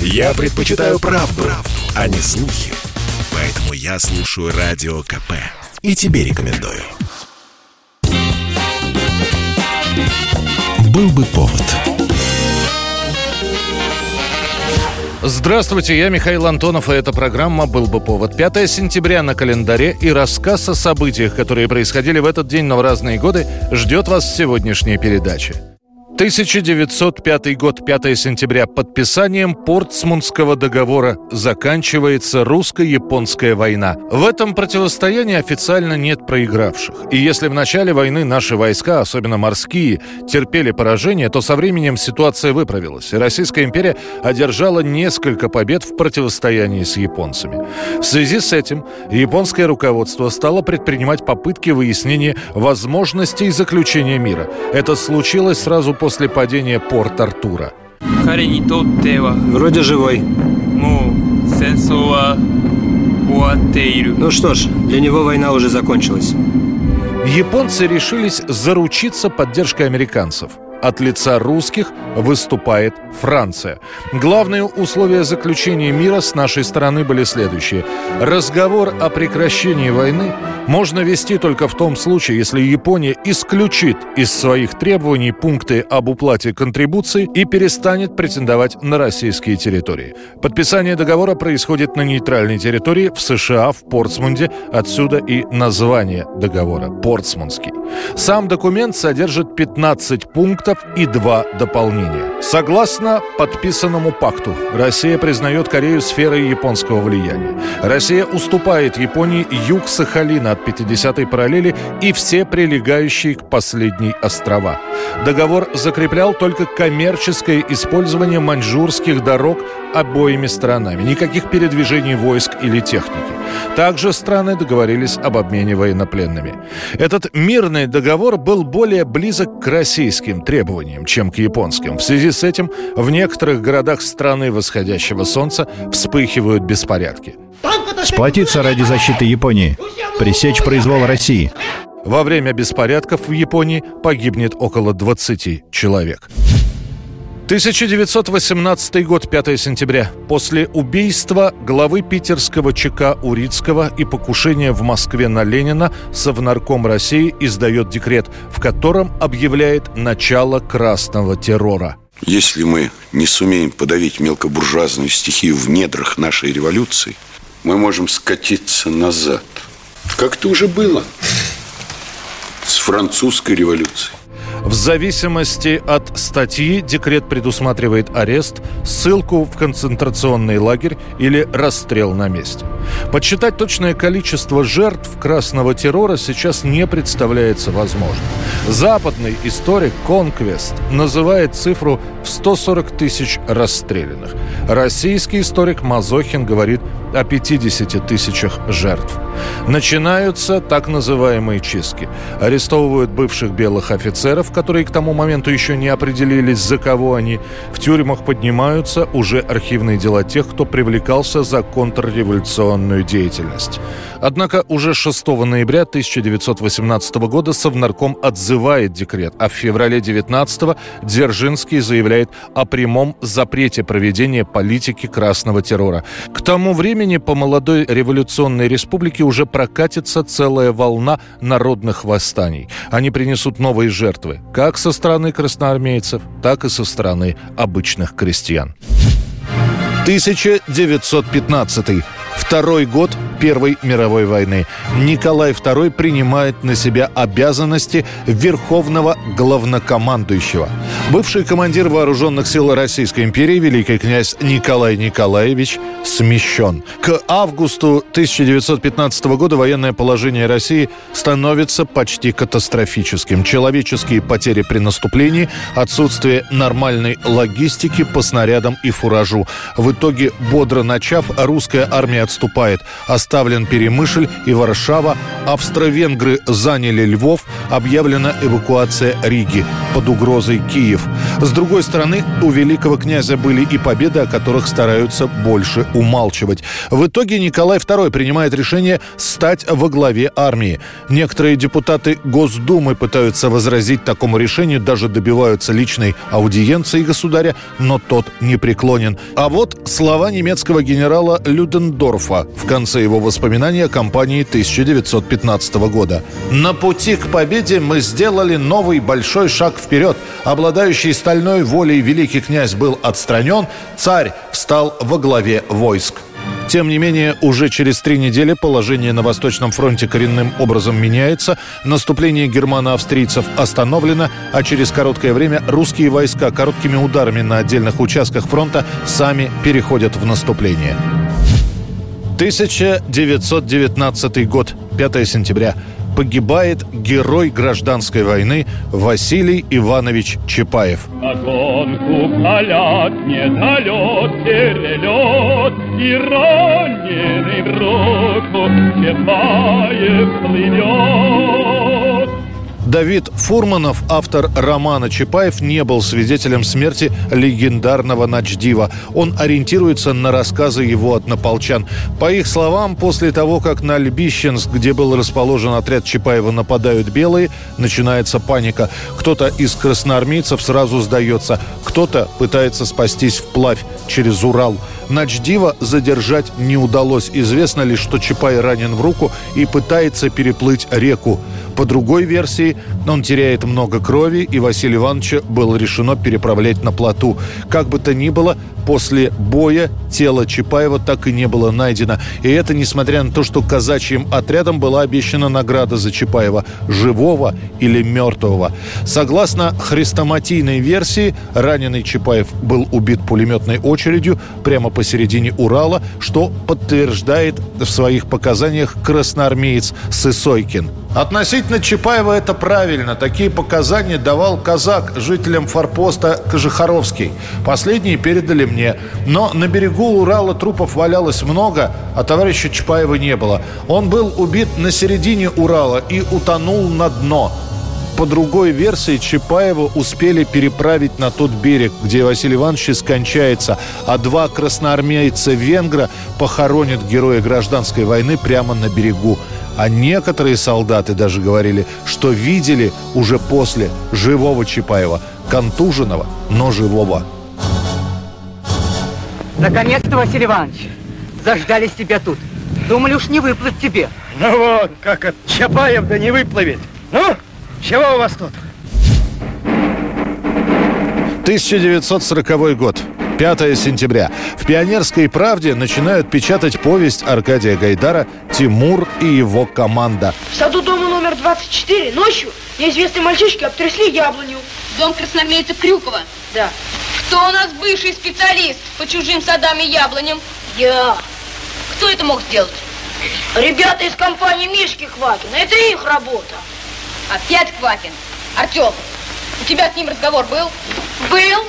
Я предпочитаю правду, правду, а не слухи. Поэтому я слушаю Радио КП. И тебе рекомендую. Был бы повод. Здравствуйте, я Михаил Антонов, и эта программа «Был бы повод». 5 сентября на календаре и рассказ о событиях, которые происходили в этот день, но в разные годы, ждет вас в сегодняшней передаче. 1905 год, 5 сентября. Подписанием Портсмутского договора заканчивается русско-японская война. В этом противостоянии официально нет проигравших. И если в начале войны наши войска, особенно морские, терпели поражение, то со временем ситуация выправилась. И Российская империя одержала несколько побед в противостоянии с японцами. В связи с этим японское руководство стало предпринимать попытки выяснения возможностей заключения мира. Это случилось сразу после после падения порт Артура. Вроде живой. Ну что ж, для него война уже закончилась. Японцы решились заручиться поддержкой американцев – от лица русских выступает Франция. Главные условия заключения мира с нашей стороны были следующие. Разговор о прекращении войны можно вести только в том случае, если Япония исключит из своих требований пункты об уплате контрибуций и перестанет претендовать на российские территории. Подписание договора происходит на нейтральной территории в США, в Портсмунде. Отсюда и название договора – Портсмундский. Сам документ содержит 15 пунктов пунктов и два дополнения. Согласно подписанному пакту, Россия признает Корею сферой японского влияния. Россия уступает Японии юг Сахалина от 50-й параллели и все прилегающие к последней острова. Договор закреплял только коммерческое использование маньчжурских дорог обоими сторонами. Никаких передвижений войск или техники. Также страны договорились об обмене военнопленными. Этот мирный договор был более близок к российским требованиям, чем к японским. В связи с этим в некоторых городах страны восходящего солнца вспыхивают беспорядки. Сплотиться ради защиты Японии. Пресечь произвол России. Во время беспорядков в Японии погибнет около 20 человек. 1918 год, 5 сентября. После убийства главы питерского ЧК Урицкого и покушения в Москве на Ленина Совнарком России издает декрет, в котором объявляет начало красного террора. Если мы не сумеем подавить мелкобуржуазную стихию в недрах нашей революции, мы можем скатиться назад. Как это уже было с французской революцией. В зависимости от статьи декрет предусматривает арест, ссылку в концентрационный лагерь или расстрел на месте. Подсчитать точное количество жертв красного террора сейчас не представляется возможным. Западный историк Конквест называет цифру в 140 тысяч расстрелянных. Российский историк Мазохин говорит о 50 тысячах жертв. Начинаются так называемые чистки. Арестовывают бывших белых офицеров, которые к тому моменту еще не определились, за кого они. В тюрьмах поднимаются уже архивные дела тех, кто привлекался за контрреволюционную деятельность. Однако уже 6 ноября 1918 года Совнарком отзывает декрет, а в феврале 19 Дзержинский заявляет о прямом запрете проведения политики красного террора. К тому времени по молодой революционной республике уже прокатится целая волна народных восстаний. Они принесут новые жертвы, как со стороны красноармейцев, так и со стороны обычных крестьян. 1915. Второй год Первой мировой войны. Николай II принимает на себя обязанности верховного главнокомандующего. Бывший командир вооруженных сил Российской империи, великий князь Николай Николаевич, смещен. К августу 1915 года военное положение России становится почти катастрофическим. Человеческие потери при наступлении, отсутствие нормальной логистики по снарядам и фуражу. В итоге, бодро начав, русская армия отступает. Оставлен Перемышль и Варшава. Австро-венгры заняли Львов. Объявлена эвакуация Риги под угрозой. Киев. С другой стороны, у великого князя были и победы, о которых стараются больше умалчивать. В итоге Николай II принимает решение стать во главе армии. Некоторые депутаты Госдумы пытаются возразить такому решению, даже добиваются личной аудиенции государя, но тот не преклонен. А вот слова немецкого генерала Людендорфа в конце его воспоминаний о кампании 1915 года. «На пути к победе мы сделали новый большой шаг вперед. Обладающий стальной волей великий князь был отстранен, царь встал во главе войск». Тем не менее, уже через три недели положение на Восточном фронте коренным образом меняется, наступление германо-австрийцев остановлено, а через короткое время русские войска короткими ударами на отдельных участках фронта сами переходят в наступление. 1919 год, 5 сентября погибает герой гражданской войны Василий Иванович Чапаев. На гонку полят недолет, перелет, и раненый в руку Чапаев плывет. Давид Фурманов, автор романа Чапаев, не был свидетелем смерти легендарного Начдива. Он ориентируется на рассказы его однополчан. По их словам, после того, как на Льбищенск, где был расположен отряд Чапаева, нападают белые, начинается паника. Кто-то из красноармейцев сразу сдается, кто-то пытается спастись вплавь через Урал. Начдива задержать не удалось. Известно лишь, что Чапай ранен в руку и пытается переплыть реку. По другой версии, он теряет много крови, и Василия Ивановича было решено переправлять на плоту. Как бы то ни было, после боя тело Чапаева так и не было найдено. И это несмотря на то, что казачьим отрядом была обещана награда за Чапаева – живого или мертвого. Согласно хрестоматийной версии, раненый Чапаев был убит пулеметной очередью прямо посередине Урала, что подтверждает в своих показаниях красноармеец Сысойкин. Относительно Чапаева это правильно. Такие показания давал казак жителям форпоста Кожехаровский. Последние передали мне. Но на берегу Урала трупов валялось много, а товарища Чапаева не было. Он был убит на середине Урала и утонул на дно. По другой версии, Чапаева успели переправить на тот берег, где Василий Иванович скончается, а два красноармейца-венгра похоронят героя гражданской войны прямо на берегу. А некоторые солдаты даже говорили, что видели уже после живого Чапаева, контуженного, но живого. Наконец-то, Василий Иванович, заждались тебя тут. Думали уж не выплыть тебе. Ну вот, как от Чапаев да не выплывет. Ну, чего у вас тут? 1940 год. 5 сентября. В «Пионерской правде» начинают печатать повесть Аркадия Гайдара «Тимур и его команда». В саду дома номер 24 ночью неизвестные мальчишки обтрясли яблоню. Дом красноармейца Крюкова? Да. Кто у нас бывший специалист по чужим садам и яблоням? Я. Кто это мог сделать? Ребята из компании Мишки Квакина. Это их работа. Опять Квакин? Артем, у тебя с ним разговор был? Был.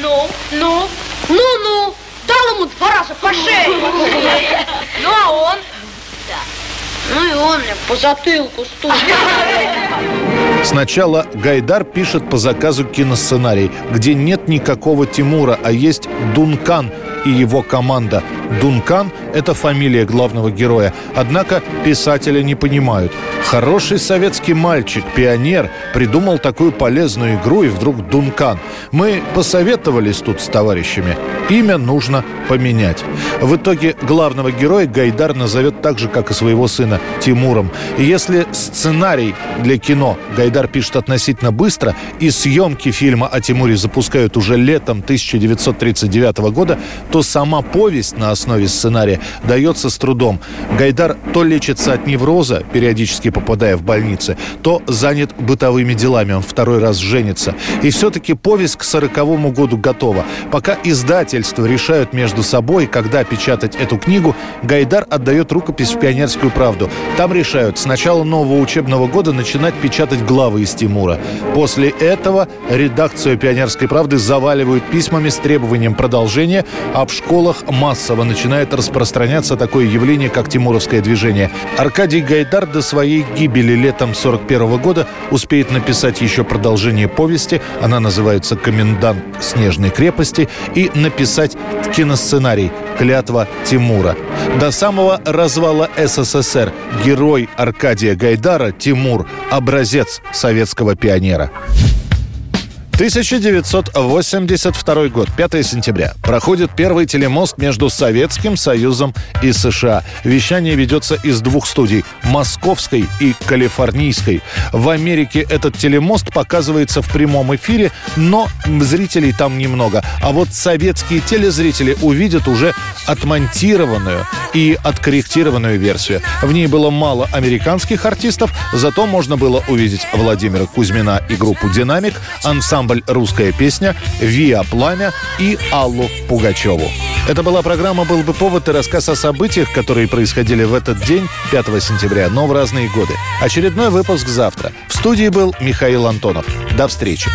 Ну? Ну? Ему два раза по шее. Ну, а он? Да. Ну и он мне по затылку стукнул. Сначала Гайдар пишет по заказу киносценарий, где нет никакого Тимура, а есть Дункан и его команда. Дункан – это фамилия главного героя. Однако писателя не понимают. Хороший советский мальчик, пионер, придумал такую полезную игру, и вдруг Дункан. Мы посоветовались тут с товарищами. Имя нужно поменять. В итоге главного героя Гайдар назовет так же, как и своего сына Тимуром. И если сценарий для кино Гайдар пишет относительно быстро, и съемки фильма о Тимуре запускают уже летом 1939 года, то сама повесть на основе сценария дается с трудом. Гайдар то лечится от невроза, периодически попадая в больницы, то занят бытовыми делами, он второй раз женится. И все-таки повесть к сороковому году готова. Пока издательства решают между собой, когда печатать эту книгу, Гайдар отдает рукопись в «Пионерскую правду». Там решают с начала нового учебного года начинать печатать главы из Тимура. После этого редакцию «Пионерской правды» заваливают письмами с требованием продолжения, а в школах массово начинает распространяться такое явление, как Тимуровское движение. Аркадий Гайдар до своей гибели летом 41 года успеет написать еще продолжение повести, она называется «Комендант Снежной крепости», и написать киносценарий «Клятва Тимура». До самого развала СССР герой Аркадия Гайдара Тимур – образец советского пионера. 1982 год, 5 сентября. Проходит первый телемост между Советским Союзом и США. Вещание ведется из двух студий – Московской и Калифорнийской. В Америке этот телемост показывается в прямом эфире, но зрителей там немного. А вот советские телезрители увидят уже отмонтированную и откорректированную версию. В ней было мало американских артистов, зато можно было увидеть Владимира Кузьмина и группу «Динамик», ансамбль ансамбль «Русская песня», «Виа Пламя» и Аллу Пугачеву. Это была программа «Был бы повод» и рассказ о событиях, которые происходили в этот день, 5 сентября, но в разные годы. Очередной выпуск завтра. В студии был Михаил Антонов. До встречи.